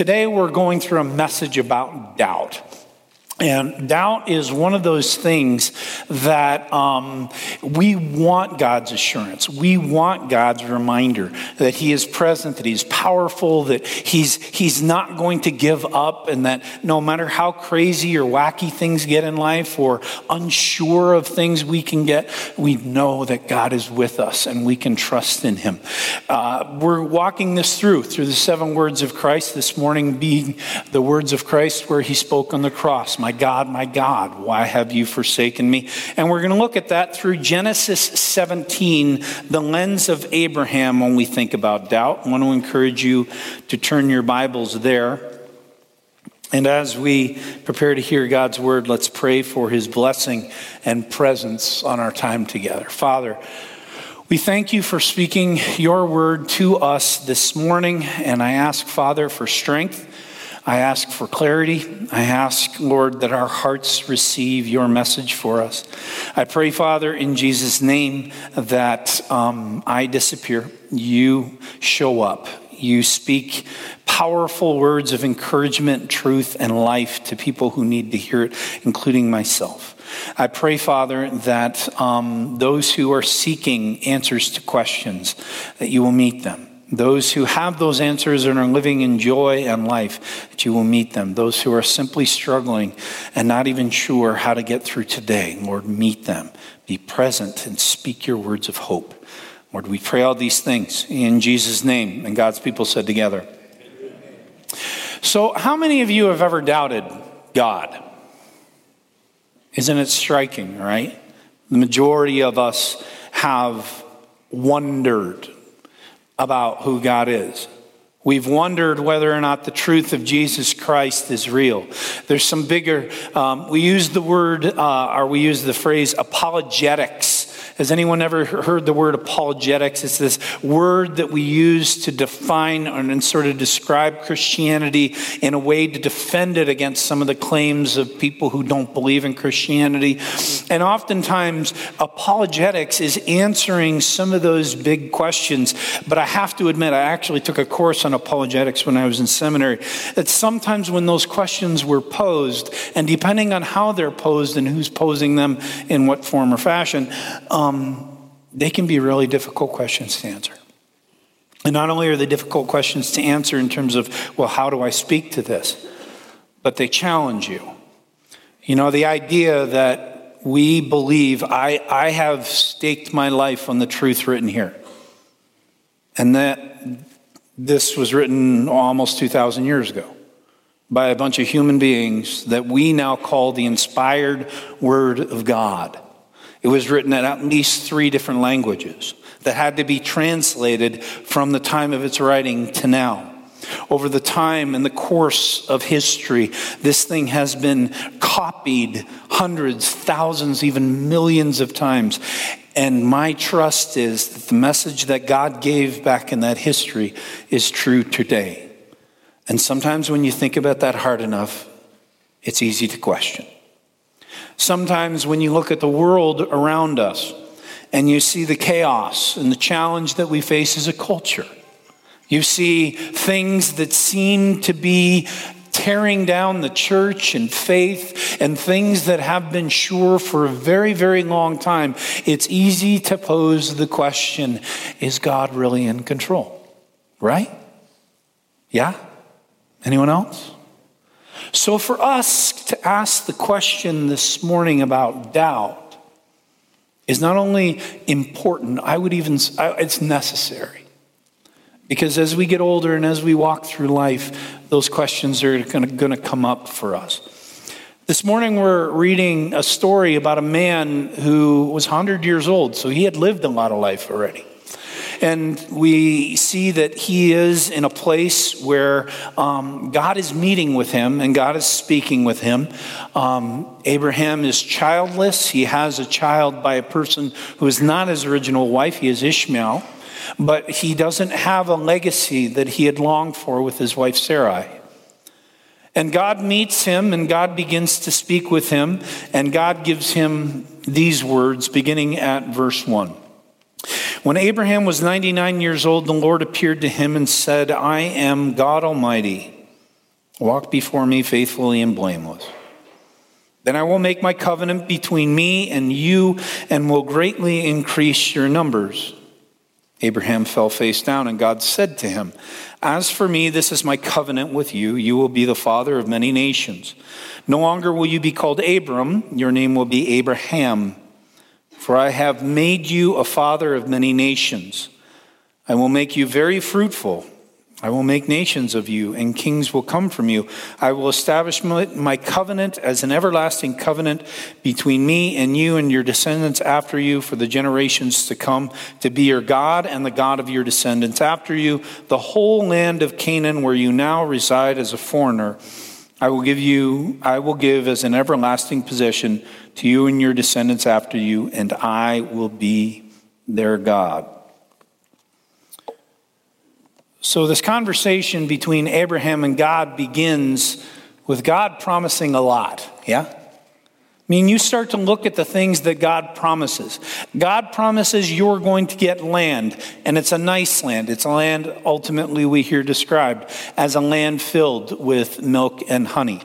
Today we're going through a message about doubt. And doubt is one of those things that um, we want God's assurance. We want God's reminder that He is present, that He's powerful, that He's, he's not going to give up, and that no matter how crazy or wacky things get in life or unsure of things we can get, we know that God is with us and we can trust in Him. Uh, we're walking this through, through the seven words of Christ, this morning being the words of Christ where He spoke on the cross. My my God, my God, why have you forsaken me? And we're going to look at that through Genesis 17, the lens of Abraham when we think about doubt. I want to encourage you to turn your Bibles there. And as we prepare to hear God's word, let's pray for his blessing and presence on our time together. Father, we thank you for speaking your word to us this morning, and I ask, Father, for strength I ask for clarity. I ask, Lord, that our hearts receive your message for us. I pray, Father, in Jesus' name, that um, I disappear. You show up. You speak powerful words of encouragement, truth, and life to people who need to hear it, including myself. I pray, Father, that um, those who are seeking answers to questions, that you will meet them those who have those answers and are living in joy and life, that you will meet them. Those who are simply struggling and not even sure how to get through today, Lord, meet them. Be present and speak your words of hope. Lord, we pray all these things in Jesus' name. And God's people said together. So, how many of you have ever doubted God? Isn't it striking, right? The majority of us have wondered about who God is. We've wondered whether or not the truth of Jesus Christ is real. There's some bigger, um, we use the word, uh, or we use the phrase apologetics has anyone ever heard the word apologetics? It's this word that we use to define and sort of describe Christianity in a way to defend it against some of the claims of people who don't believe in Christianity. And oftentimes, apologetics is answering some of those big questions. But I have to admit, I actually took a course on apologetics when I was in seminary. That sometimes when those questions were posed, and depending on how they're posed and who's posing them in what form or fashion, um, um, they can be really difficult questions to answer. And not only are they difficult questions to answer in terms of, well, how do I speak to this? But they challenge you. You know, the idea that we believe, I, I have staked my life on the truth written here. And that this was written almost 2,000 years ago by a bunch of human beings that we now call the inspired Word of God. It was written in at least three different languages that had to be translated from the time of its writing to now. Over the time and the course of history, this thing has been copied hundreds, thousands, even millions of times. And my trust is that the message that God gave back in that history is true today. And sometimes when you think about that hard enough, it's easy to question. Sometimes when you look at the world around us and you see the chaos and the challenge that we face as a culture, you see things that seem to be tearing down the church and faith and things that have been sure for a very, very long time, it's easy to pose the question is God really in control? Right? Yeah? Anyone else? So, for us to ask the question this morning about doubt is not only important, I would even, it's necessary. Because as we get older and as we walk through life, those questions are going to come up for us. This morning, we're reading a story about a man who was 100 years old, so he had lived a lot of life already. And we see that he is in a place where um, God is meeting with him and God is speaking with him. Um, Abraham is childless. He has a child by a person who is not his original wife, he is Ishmael. But he doesn't have a legacy that he had longed for with his wife Sarai. And God meets him and God begins to speak with him, and God gives him these words beginning at verse 1. When Abraham was 99 years old, the Lord appeared to him and said, I am God Almighty. Walk before me faithfully and blameless. Then I will make my covenant between me and you and will greatly increase your numbers. Abraham fell face down, and God said to him, As for me, this is my covenant with you. You will be the father of many nations. No longer will you be called Abram, your name will be Abraham. For I have made you a father of many nations. I will make you very fruitful. I will make nations of you, and kings will come from you. I will establish my, covenant as an everlasting covenant between me and you and your descendants after you for the generations to come, to be your God and the God of your descendants after you. The whole land of Canaan, where you now reside as a foreigner, I will give you, I will give as an everlasting possession to you and your descendants after you, and I will be their God. So, this conversation between Abraham and God begins with God promising a lot, yeah? I mean, you start to look at the things that God promises. God promises you're going to get land, and it's a nice land. It's a land ultimately we hear described as a land filled with milk and honey.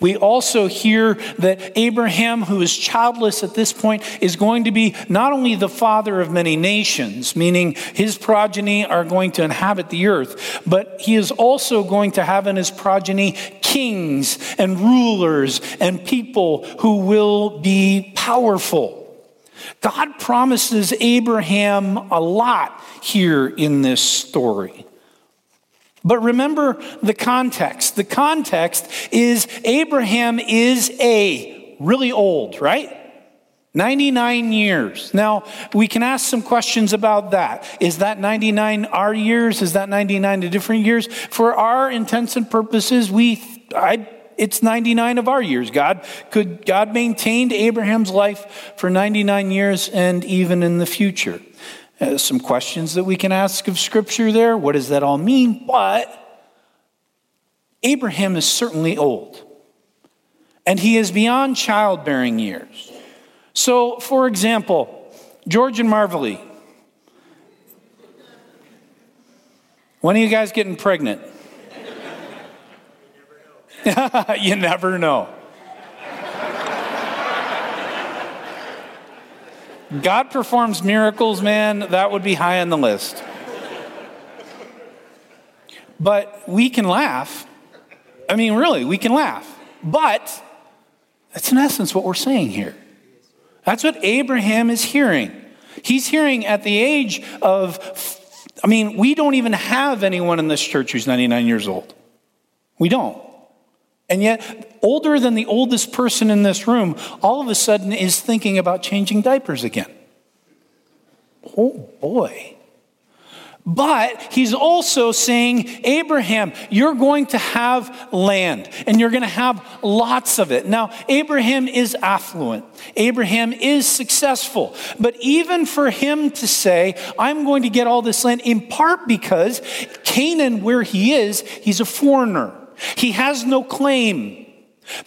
We also hear that Abraham, who is childless at this point, is going to be not only the father of many nations, meaning his progeny are going to inhabit the earth, but he is also going to have in his progeny kings and rulers and people who will be powerful. God promises Abraham a lot here in this story. But remember the context. The context is Abraham is a really old, right? 99 years. Now, we can ask some questions about that. Is that 99 our years? Is that 99 the different years? For our intents and purposes, we, I, it's 99 of our years. God could, God maintained Abraham's life for 99 years and even in the future. Uh, some questions that we can ask of Scripture there. What does that all mean? But Abraham is certainly old, and he is beyond childbearing years. So, for example, George and Marvelly, when are you guys getting pregnant? you never know. God performs miracles, man, that would be high on the list. But we can laugh. I mean, really, we can laugh. But that's in essence what we're saying here. That's what Abraham is hearing. He's hearing at the age of, I mean, we don't even have anyone in this church who's 99 years old. We don't. And yet, older than the oldest person in this room, all of a sudden is thinking about changing diapers again. Oh boy. But he's also saying, Abraham, you're going to have land and you're going to have lots of it. Now, Abraham is affluent. Abraham is successful. But even for him to say, I'm going to get all this land, in part because Canaan, where he is, he's a foreigner. He has no claim.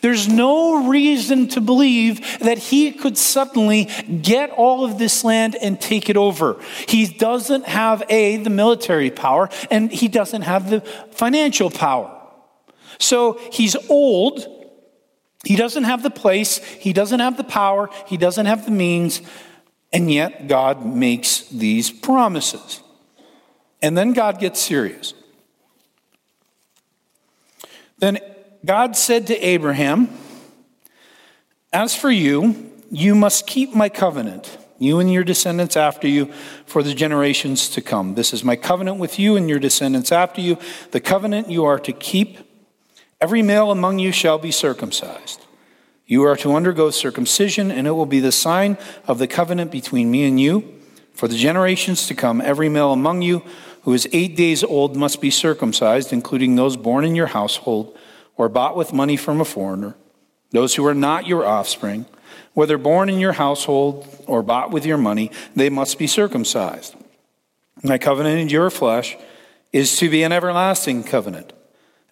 There's no reason to believe that he could suddenly get all of this land and take it over. He doesn't have A, the military power, and he doesn't have the financial power. So he's old. He doesn't have the place. He doesn't have the power. He doesn't have the means. And yet God makes these promises. And then God gets serious. Then God said to Abraham, As for you, you must keep my covenant, you and your descendants after you, for the generations to come. This is my covenant with you and your descendants after you, the covenant you are to keep. Every male among you shall be circumcised. You are to undergo circumcision, and it will be the sign of the covenant between me and you. For the generations to come, every male among you who is eight days old must be circumcised, including those born in your household or bought with money from a foreigner, those who are not your offspring, whether born in your household or bought with your money, they must be circumcised. My covenant in your flesh is to be an everlasting covenant.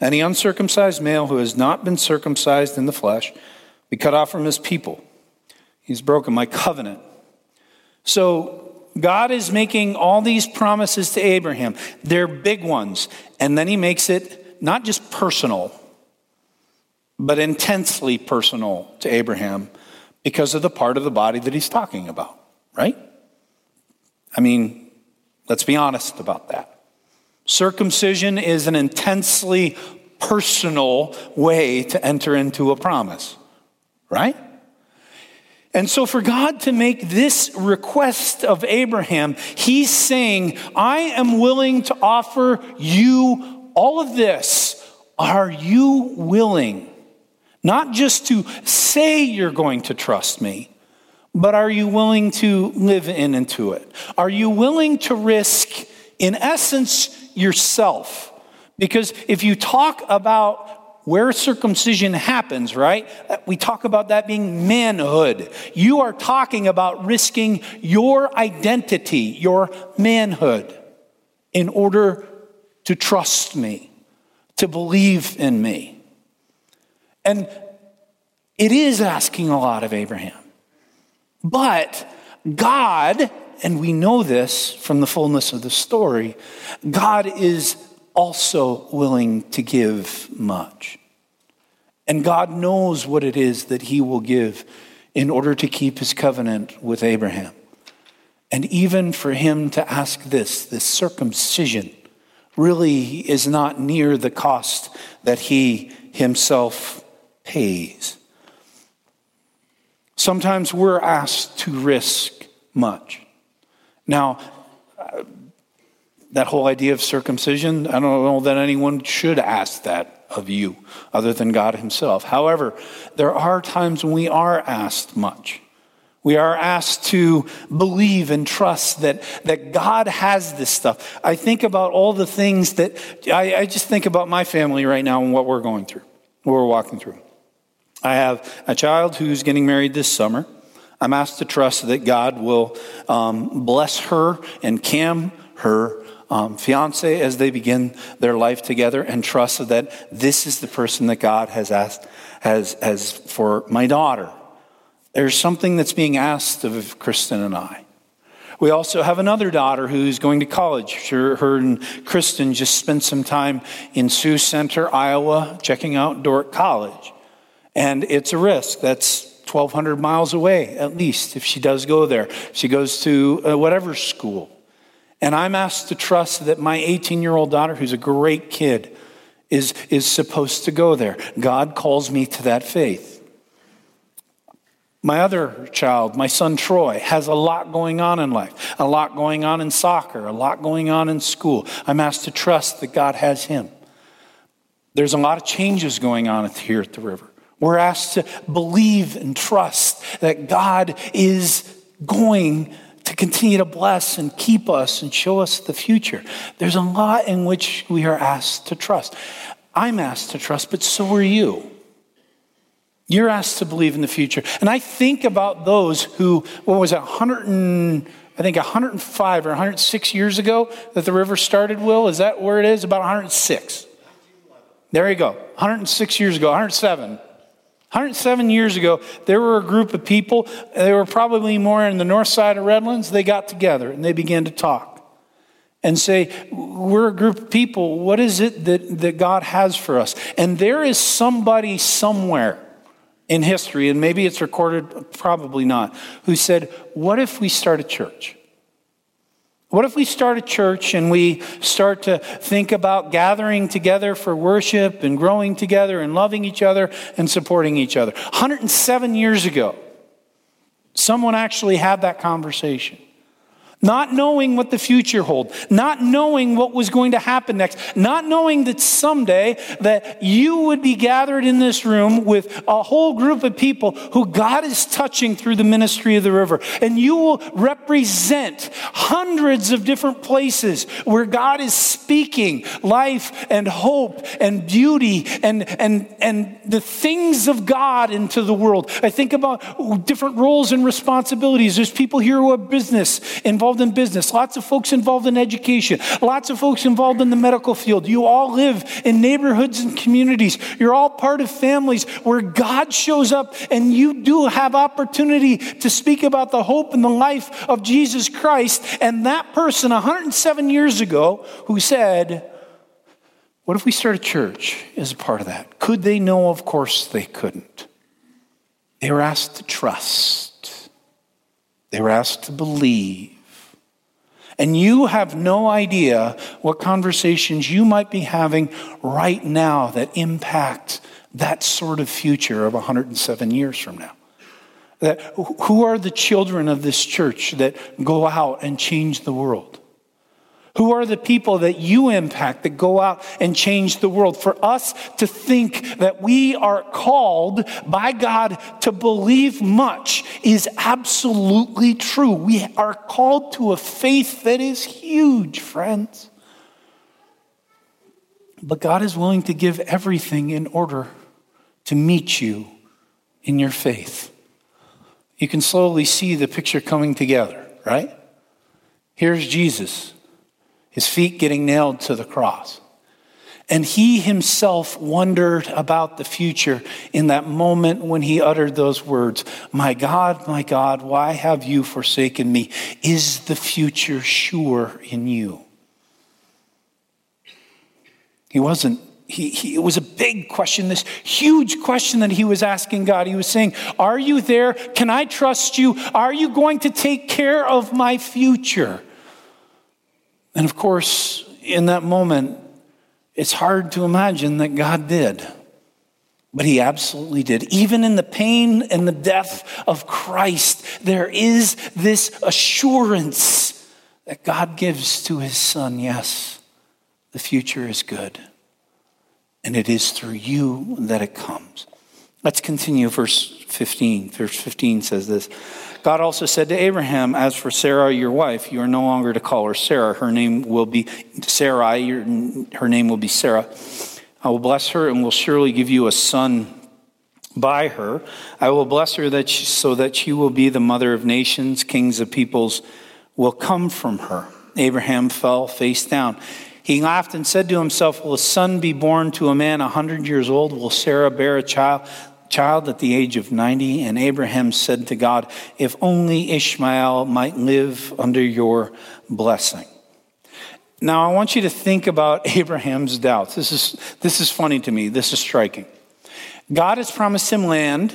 Any uncircumcised male who has not been circumcised in the flesh be cut off from his people. He's broken my covenant. So God is making all these promises to Abraham. They're big ones. And then he makes it not just personal, but intensely personal to Abraham because of the part of the body that he's talking about, right? I mean, let's be honest about that. Circumcision is an intensely personal way to enter into a promise, right? And so, for God to make this request of Abraham, he's saying, I am willing to offer you all of this. Are you willing? Not just to say you're going to trust me, but are you willing to live in into it? Are you willing to risk, in essence, yourself? Because if you talk about where circumcision happens, right? We talk about that being manhood. You are talking about risking your identity, your manhood, in order to trust me, to believe in me. And it is asking a lot of Abraham. But God, and we know this from the fullness of the story, God is also willing to give much. And God knows what it is that He will give in order to keep His covenant with Abraham. And even for Him to ask this, this circumcision, really is not near the cost that He Himself pays. Sometimes we're asked to risk much. Now, uh, that whole idea of circumcision, I don't know that anyone should ask that of you other than God Himself. However, there are times when we are asked much. We are asked to believe and trust that, that God has this stuff. I think about all the things that I, I just think about my family right now and what we're going through, what we're walking through. I have a child who's getting married this summer. I'm asked to trust that God will um, bless her and Cam, her um, fiance as they begin their life together and trust that this is the person that God has asked has, has for my daughter. There's something that's being asked of Kristen and I. We also have another daughter who's going to college. Her, and Kristen just spent some time in Sioux Center, Iowa, checking out Dordt College. And it's a risk. That's 1,200 miles away, at least, if she does go there. She goes to uh, whatever school. And I'm asked to trust that my 18 year old daughter, who's a great kid, is, is supposed to go there. God calls me to that faith. My other child, my son Troy, has a lot going on in life, a lot going on in soccer, a lot going on in school. I'm asked to trust that God has him. There's a lot of changes going on here at the river. We're asked to believe and trust that God is going to continue to bless and keep us and show us the future. There's a lot in which we are asked to trust. I'm asked to trust, but so are you. You're asked to believe in the future. And I think about those who, what was it, 100 and, I think 105 or 106 years ago that the river started, Will? Is that where it is? About 106. There you go. 106 years ago, 107. 107 years ago, there were a group of people, they were probably more in the north side of Redlands, they got together and they began to talk and say, We're a group of people. What is it that, that God has for us? And there is somebody somewhere in history, and maybe it's recorded, probably not, who said, What if we start a church? What if we start a church and we start to think about gathering together for worship and growing together and loving each other and supporting each other? 107 years ago, someone actually had that conversation not knowing what the future hold, not knowing what was going to happen next, not knowing that someday that you would be gathered in this room with a whole group of people who God is touching through the ministry of the river. And you will represent hundreds of different places where God is speaking life and hope and beauty and, and, and the things of God into the world. I think about different roles and responsibilities. There's people here who have business involved involved in business, lots of folks involved in education, lots of folks involved in the medical field. You all live in neighborhoods and communities. You're all part of families where God shows up and you do have opportunity to speak about the hope and the life of Jesus Christ. And that person 107 years ago who said, What if we start a church as a part of that? Could they know? Of course they couldn't. They were asked to trust, they were asked to believe. And you have no idea what conversations you might be having right now that impact that sort of future of 107 years from now. That who are the children of this church that go out and change the world? Who are the people that you impact that go out and change the world? For us to think that we are called by God to believe much is absolutely true. We are called to a faith that is huge, friends. But God is willing to give everything in order to meet you in your faith. You can slowly see the picture coming together, right? Here's Jesus his feet getting nailed to the cross. And he himself wondered about the future in that moment when he uttered those words My God, my God, why have you forsaken me? Is the future sure in you? He wasn't. He, he, it was a big question, this huge question that he was asking God. He was saying, Are you there? Can I trust you? Are you going to take care of my future? And of course, in that moment, it's hard to imagine that God did. But he absolutely did. Even in the pain and the death of Christ, there is this assurance that God gives to his son yes, the future is good. And it is through you that it comes. Let's continue verse 15. Verse 15 says this God also said to Abraham, As for Sarah, your wife, you are no longer to call her Sarah. Her name will be Sarai, her name will be Sarah. I will bless her and will surely give you a son by her. I will bless her that she, so that she will be the mother of nations, kings of peoples will come from her. Abraham fell face down. He laughed and said to himself, Will a son be born to a man a hundred years old? Will Sarah bear a child? Child at the age of 90, and Abraham said to God, If only Ishmael might live under your blessing. Now, I want you to think about Abraham's doubts. This is, this is funny to me. This is striking. God has promised him land,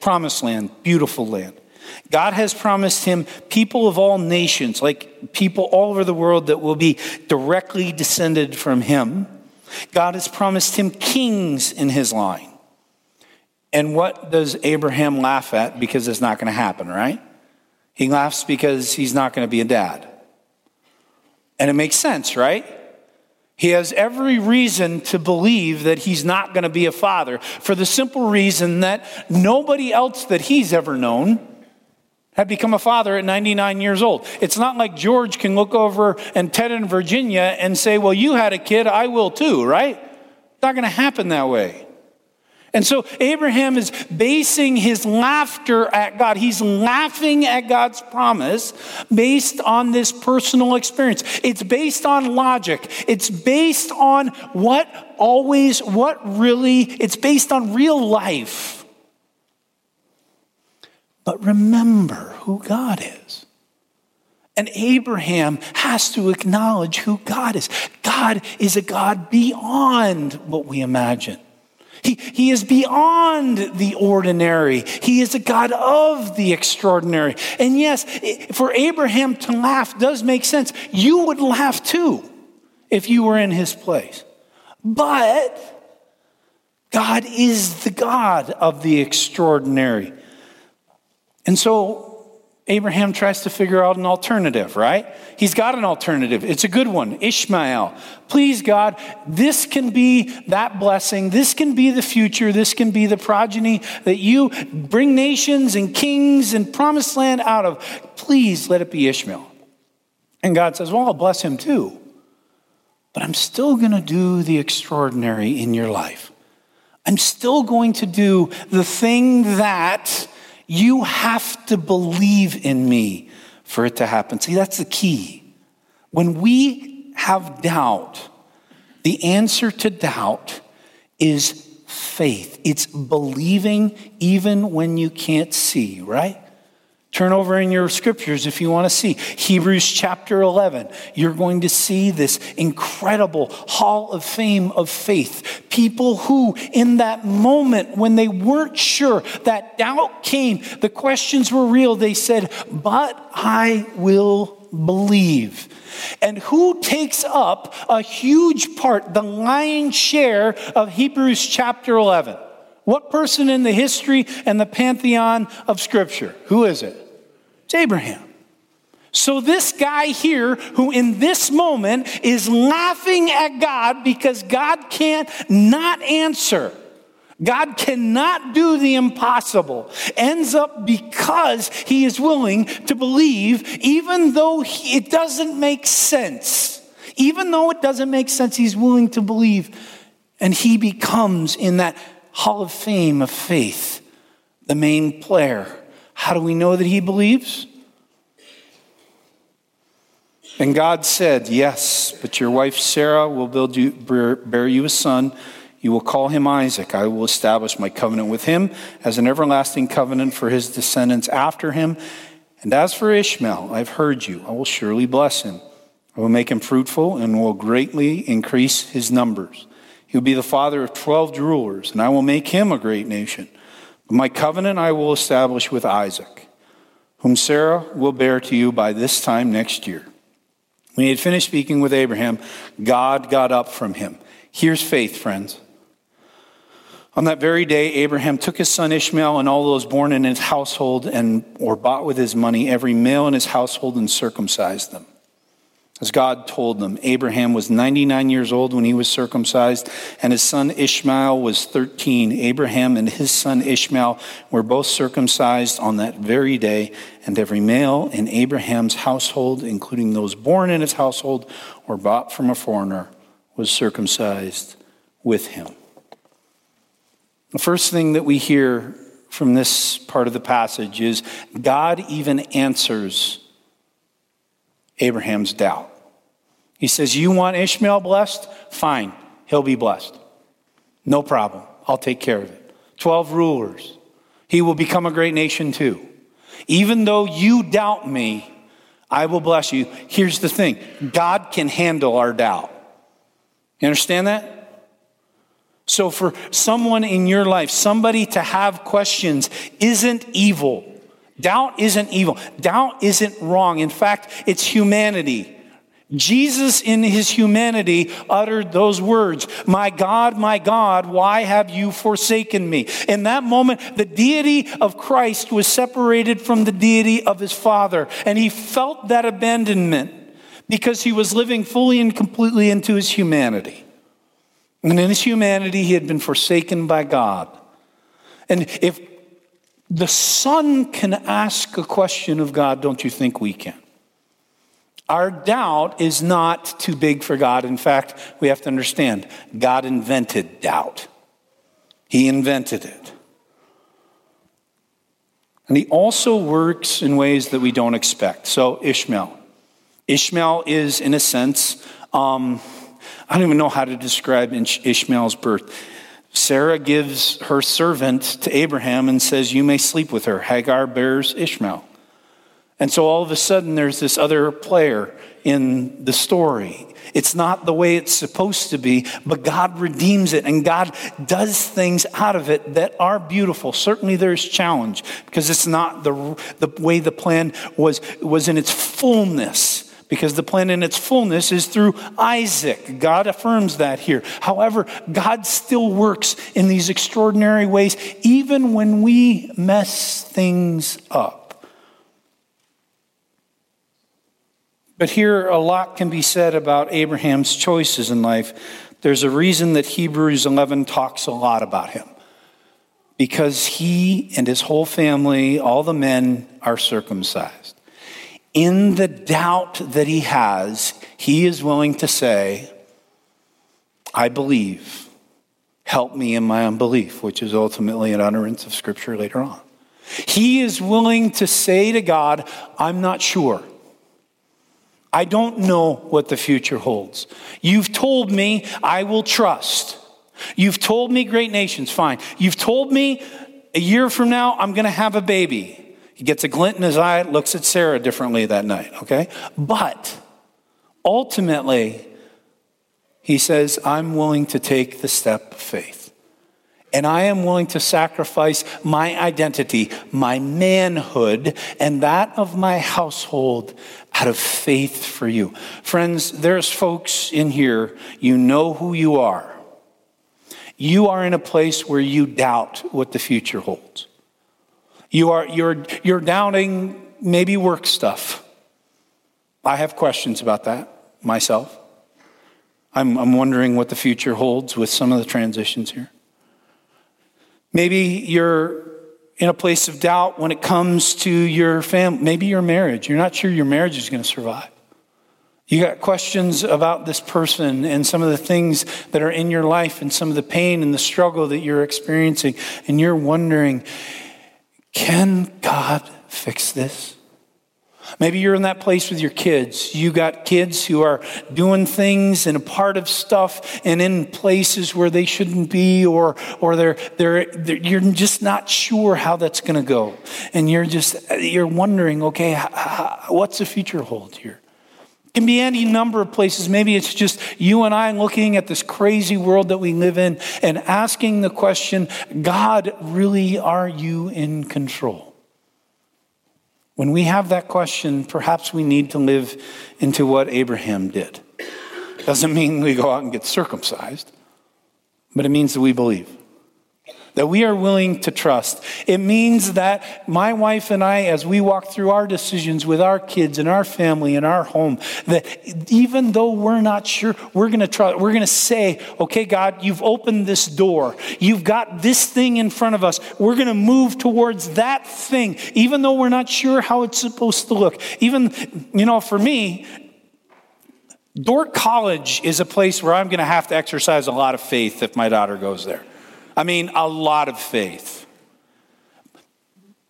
promised land, beautiful land. God has promised him people of all nations, like people all over the world that will be directly descended from him. God has promised him kings in his line. And what does Abraham laugh at? Because it's not going to happen, right? He laughs because he's not going to be a dad. And it makes sense, right? He has every reason to believe that he's not going to be a father for the simple reason that nobody else that he's ever known had become a father at 99 years old. It's not like George can look over and Ted in Virginia and say, Well, you had a kid, I will too, right? It's not going to happen that way. And so Abraham is basing his laughter at God. He's laughing at God's promise based on this personal experience. It's based on logic. It's based on what always, what really, it's based on real life. But remember who God is. And Abraham has to acknowledge who God is. God is a God beyond what we imagine. He, he is beyond the ordinary. He is a God of the extraordinary. And yes, for Abraham to laugh does make sense. You would laugh too if you were in his place. But God is the God of the extraordinary. And so Abraham tries to figure out an alternative, right? He's got an alternative. It's a good one Ishmael. Please, God, this can be that blessing. This can be the future. This can be the progeny that you bring nations and kings and promised land out of. Please let it be Ishmael. And God says, Well, I'll bless him too. But I'm still going to do the extraordinary in your life. I'm still going to do the thing that you have to believe in me for it to happen. See, that's the key. When we have doubt, the answer to doubt is faith. It's believing even when you can't see, right? Turn over in your scriptures if you want to see. Hebrews chapter 11. You're going to see this incredible hall of fame of faith. People who, in that moment when they weren't sure, that doubt came, the questions were real. They said, But I will believe. And who takes up a huge part, the lion's share of Hebrews chapter 11? What person in the history and the pantheon of Scripture? Who is it? It's Abraham. So, this guy here, who in this moment is laughing at God because God can't not answer, God cannot do the impossible, ends up because he is willing to believe, even though it doesn't make sense. Even though it doesn't make sense, he's willing to believe. And he becomes in that Hall of Fame of faith, the main player. How do we know that he believes? And God said, Yes, but your wife Sarah will build you, bear you a son. You will call him Isaac. I will establish my covenant with him as an everlasting covenant for his descendants after him. And as for Ishmael, I've heard you. I will surely bless him. I will make him fruitful and will greatly increase his numbers. He will be the father of 12 rulers, and I will make him a great nation. But my covenant I will establish with Isaac, whom Sarah will bear to you by this time next year. When he had finished speaking with Abraham, God got up from him. Here's faith, friends. On that very day, Abraham took his son Ishmael and all those born in his household and or bought with his money, every male in his household, and circumcised them as God told them. Abraham was 99 years old when he was circumcised, and his son Ishmael was 13. Abraham and his son Ishmael were both circumcised on that very day, and every male in Abraham's household, including those born in his household or bought from a foreigner, was circumcised with him. The first thing that we hear from this part of the passage is God even answers Abraham's doubt. He says, You want Ishmael blessed? Fine, he'll be blessed. No problem. I'll take care of it. 12 rulers. He will become a great nation too. Even though you doubt me, I will bless you. Here's the thing God can handle our doubt. You understand that? So, for someone in your life, somebody to have questions isn't evil. Doubt isn't evil. Doubt isn't wrong. In fact, it's humanity. Jesus, in his humanity, uttered those words My God, my God, why have you forsaken me? In that moment, the deity of Christ was separated from the deity of his Father, and he felt that abandonment because he was living fully and completely into his humanity. And in his humanity, he had been forsaken by God. And if the Son can ask a question of God, don't you think we can? Our doubt is not too big for God. In fact, we have to understand God invented doubt, He invented it. And He also works in ways that we don't expect. So, Ishmael. Ishmael is, in a sense, um, I don't even know how to describe Ishmael's birth. Sarah gives her servant to Abraham and says, You may sleep with her. Hagar bears Ishmael. And so all of a sudden, there's this other player in the story. It's not the way it's supposed to be, but God redeems it and God does things out of it that are beautiful. Certainly there's challenge because it's not the, the way the plan was, was in its fullness because the plan in its fullness is through Isaac. God affirms that here. However, God still works in these extraordinary ways, even when we mess things up. But here, a lot can be said about Abraham's choices in life. There's a reason that Hebrews 11 talks a lot about him. Because he and his whole family, all the men, are circumcised in the doubt that he has, he is willing to say, I believe. Help me in my unbelief, which is ultimately an utterance of Scripture later on. He is willing to say to God, I'm not sure. I don't know what the future holds. You've told me I will trust. You've told me great nations, fine. You've told me a year from now I'm going to have a baby. He gets a glint in his eye, looks at Sarah differently that night, okay? But ultimately, he says, I'm willing to take the step of faith. And I am willing to sacrifice my identity, my manhood, and that of my household out of faith for you. Friends, there's folks in here, you know who you are. You are in a place where you doubt what the future holds. You are, you're, you're doubting maybe work stuff. I have questions about that myself. I'm, I'm wondering what the future holds with some of the transitions here. Maybe you're in a place of doubt when it comes to your family, maybe your marriage. You're not sure your marriage is going to survive. You got questions about this person and some of the things that are in your life and some of the pain and the struggle that you're experiencing, and you're wondering, can God fix this? Maybe you're in that place with your kids. You got kids who are doing things and a part of stuff and in places where they shouldn't be, or, or they're, they're, they're you're just not sure how that's going to go. And you're just, you're wondering, okay, what's the future hold here? It can be any number of places. Maybe it's just you and I looking at this crazy world that we live in and asking the question God, really, are you in control? When we have that question, perhaps we need to live into what Abraham did. Doesn't mean we go out and get circumcised, but it means that we believe that we are willing to trust. It means that my wife and I, as we walk through our decisions with our kids and our family and our home, that even though we're not sure, we're going to try, we're going to say, okay, God, you've opened this door. You've got this thing in front of us. We're going to move towards that thing, even though we're not sure how it's supposed to look. Even, you know, for me, Dordt College is a place where I'm going to have to exercise a lot of faith if my daughter goes there. I mean, a lot of faith.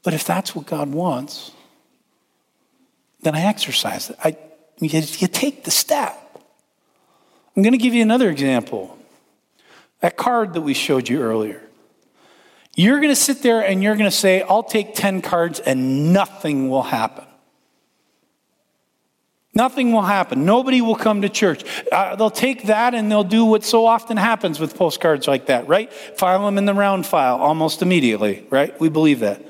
But if that's what God wants, then I exercise it. I, you, you take the step. I'm going to give you another example. That card that we showed you earlier. You're going to sit there and you're going to say, I'll take 10 cards and nothing will happen. Nothing will happen. Nobody will come to church. Uh, they'll take that and they'll do what so often happens with postcards like that, right? File them in the round file almost immediately, right? We believe that.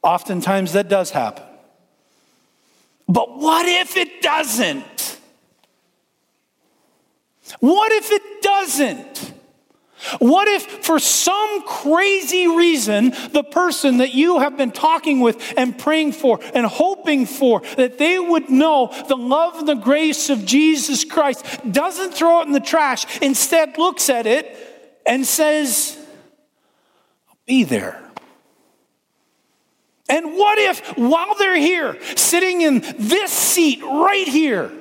Oftentimes that does happen. But what if it doesn't? What if it doesn't? What if, for some crazy reason, the person that you have been talking with and praying for and hoping for, that they would know the love and the grace of Jesus Christ, doesn't throw it in the trash, instead looks at it and says, I'll Be there. And what if, while they're here, sitting in this seat right here,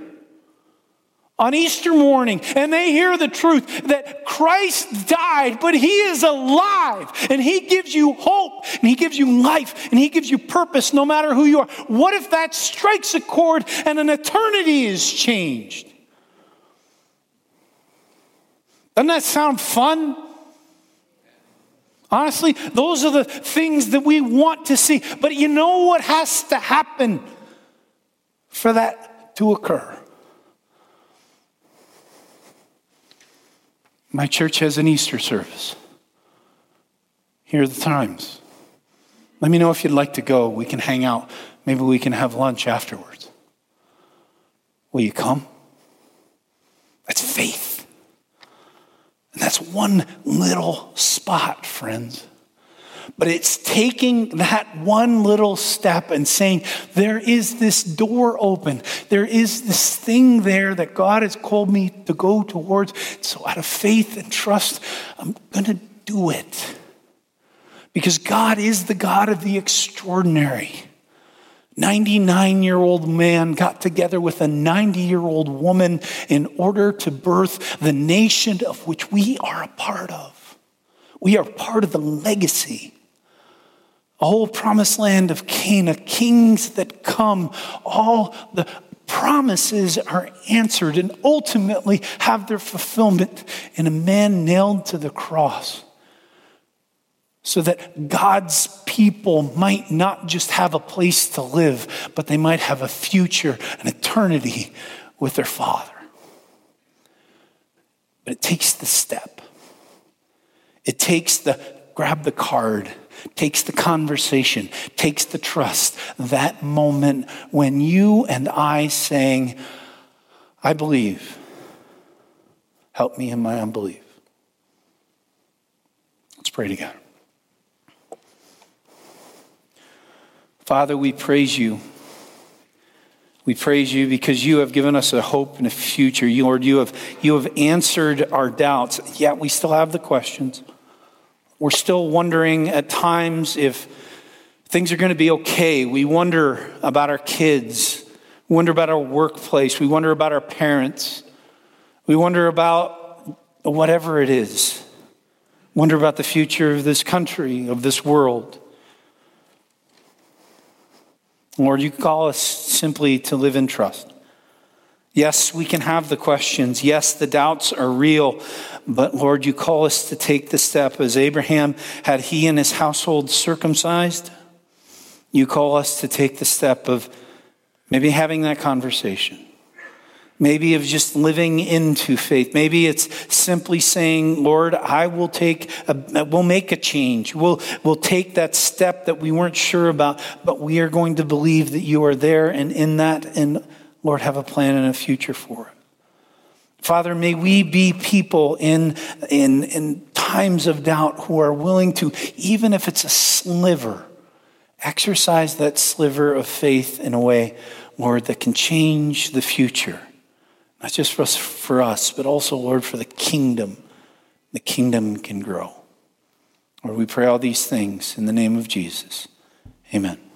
on Easter morning and they hear the truth that Christ died, but He is alive and He gives you hope and He gives you life and He gives you purpose no matter who you are. What if that strikes a chord and an eternity is changed? Doesn't that sound fun? Honestly, those are the things that we want to see. But you know what has to happen for that to occur? My church has an Easter service. Here are the times. Let me know if you'd like to go. We can hang out. Maybe we can have lunch afterwards. Will you come? That's faith. And that's one little spot, friends. But it's taking that one little step and saying, there is this door open. There is this thing there that God has called me to go towards. So, out of faith and trust, I'm going to do it. Because God is the God of the extraordinary. 99 year old man got together with a 90 year old woman in order to birth the nation of which we are a part of. We are part of the legacy a whole promised land of Canaan, kings that come, all the promises are answered and ultimately have their fulfillment in a man nailed to the cross. so that God's people might not just have a place to live, but they might have a future, an eternity with their Father. But it takes the step. It takes the grab the card, takes the conversation, takes the trust, that moment when you and I saying, I believe, help me in my unbelief. Let's pray together. Father, we praise you. We praise you because you have given us a hope and a future. You, Lord, you have, you have answered our doubts, yet we still have the questions. We're still wondering at times if things are going to be okay. We wonder about our kids. We wonder about our workplace. We wonder about our parents. We wonder about whatever it is. Wonder about the future of this country, of this world. Lord, you call us simply to live in trust. Yes, we can have the questions. Yes, the doubts are real. But Lord, you call us to take the step as Abraham had he and his household circumcised. You call us to take the step of maybe having that conversation. Maybe of just living into faith. Maybe it's simply saying, Lord, I will take, a, we'll make a change. We'll, we'll take that step that we weren't sure about, but we are going to believe that you are there and in that, and Lord, have a plan and a future for it. Father, may we be people in, in, in times of doubt who are willing to, even if it's a sliver, exercise that sliver of faith in a way, Lord, that can change the future not just for us, for us, but also, Lord, for the kingdom. The kingdom can grow. Lord, we pray all these things in the name of Jesus. Amen.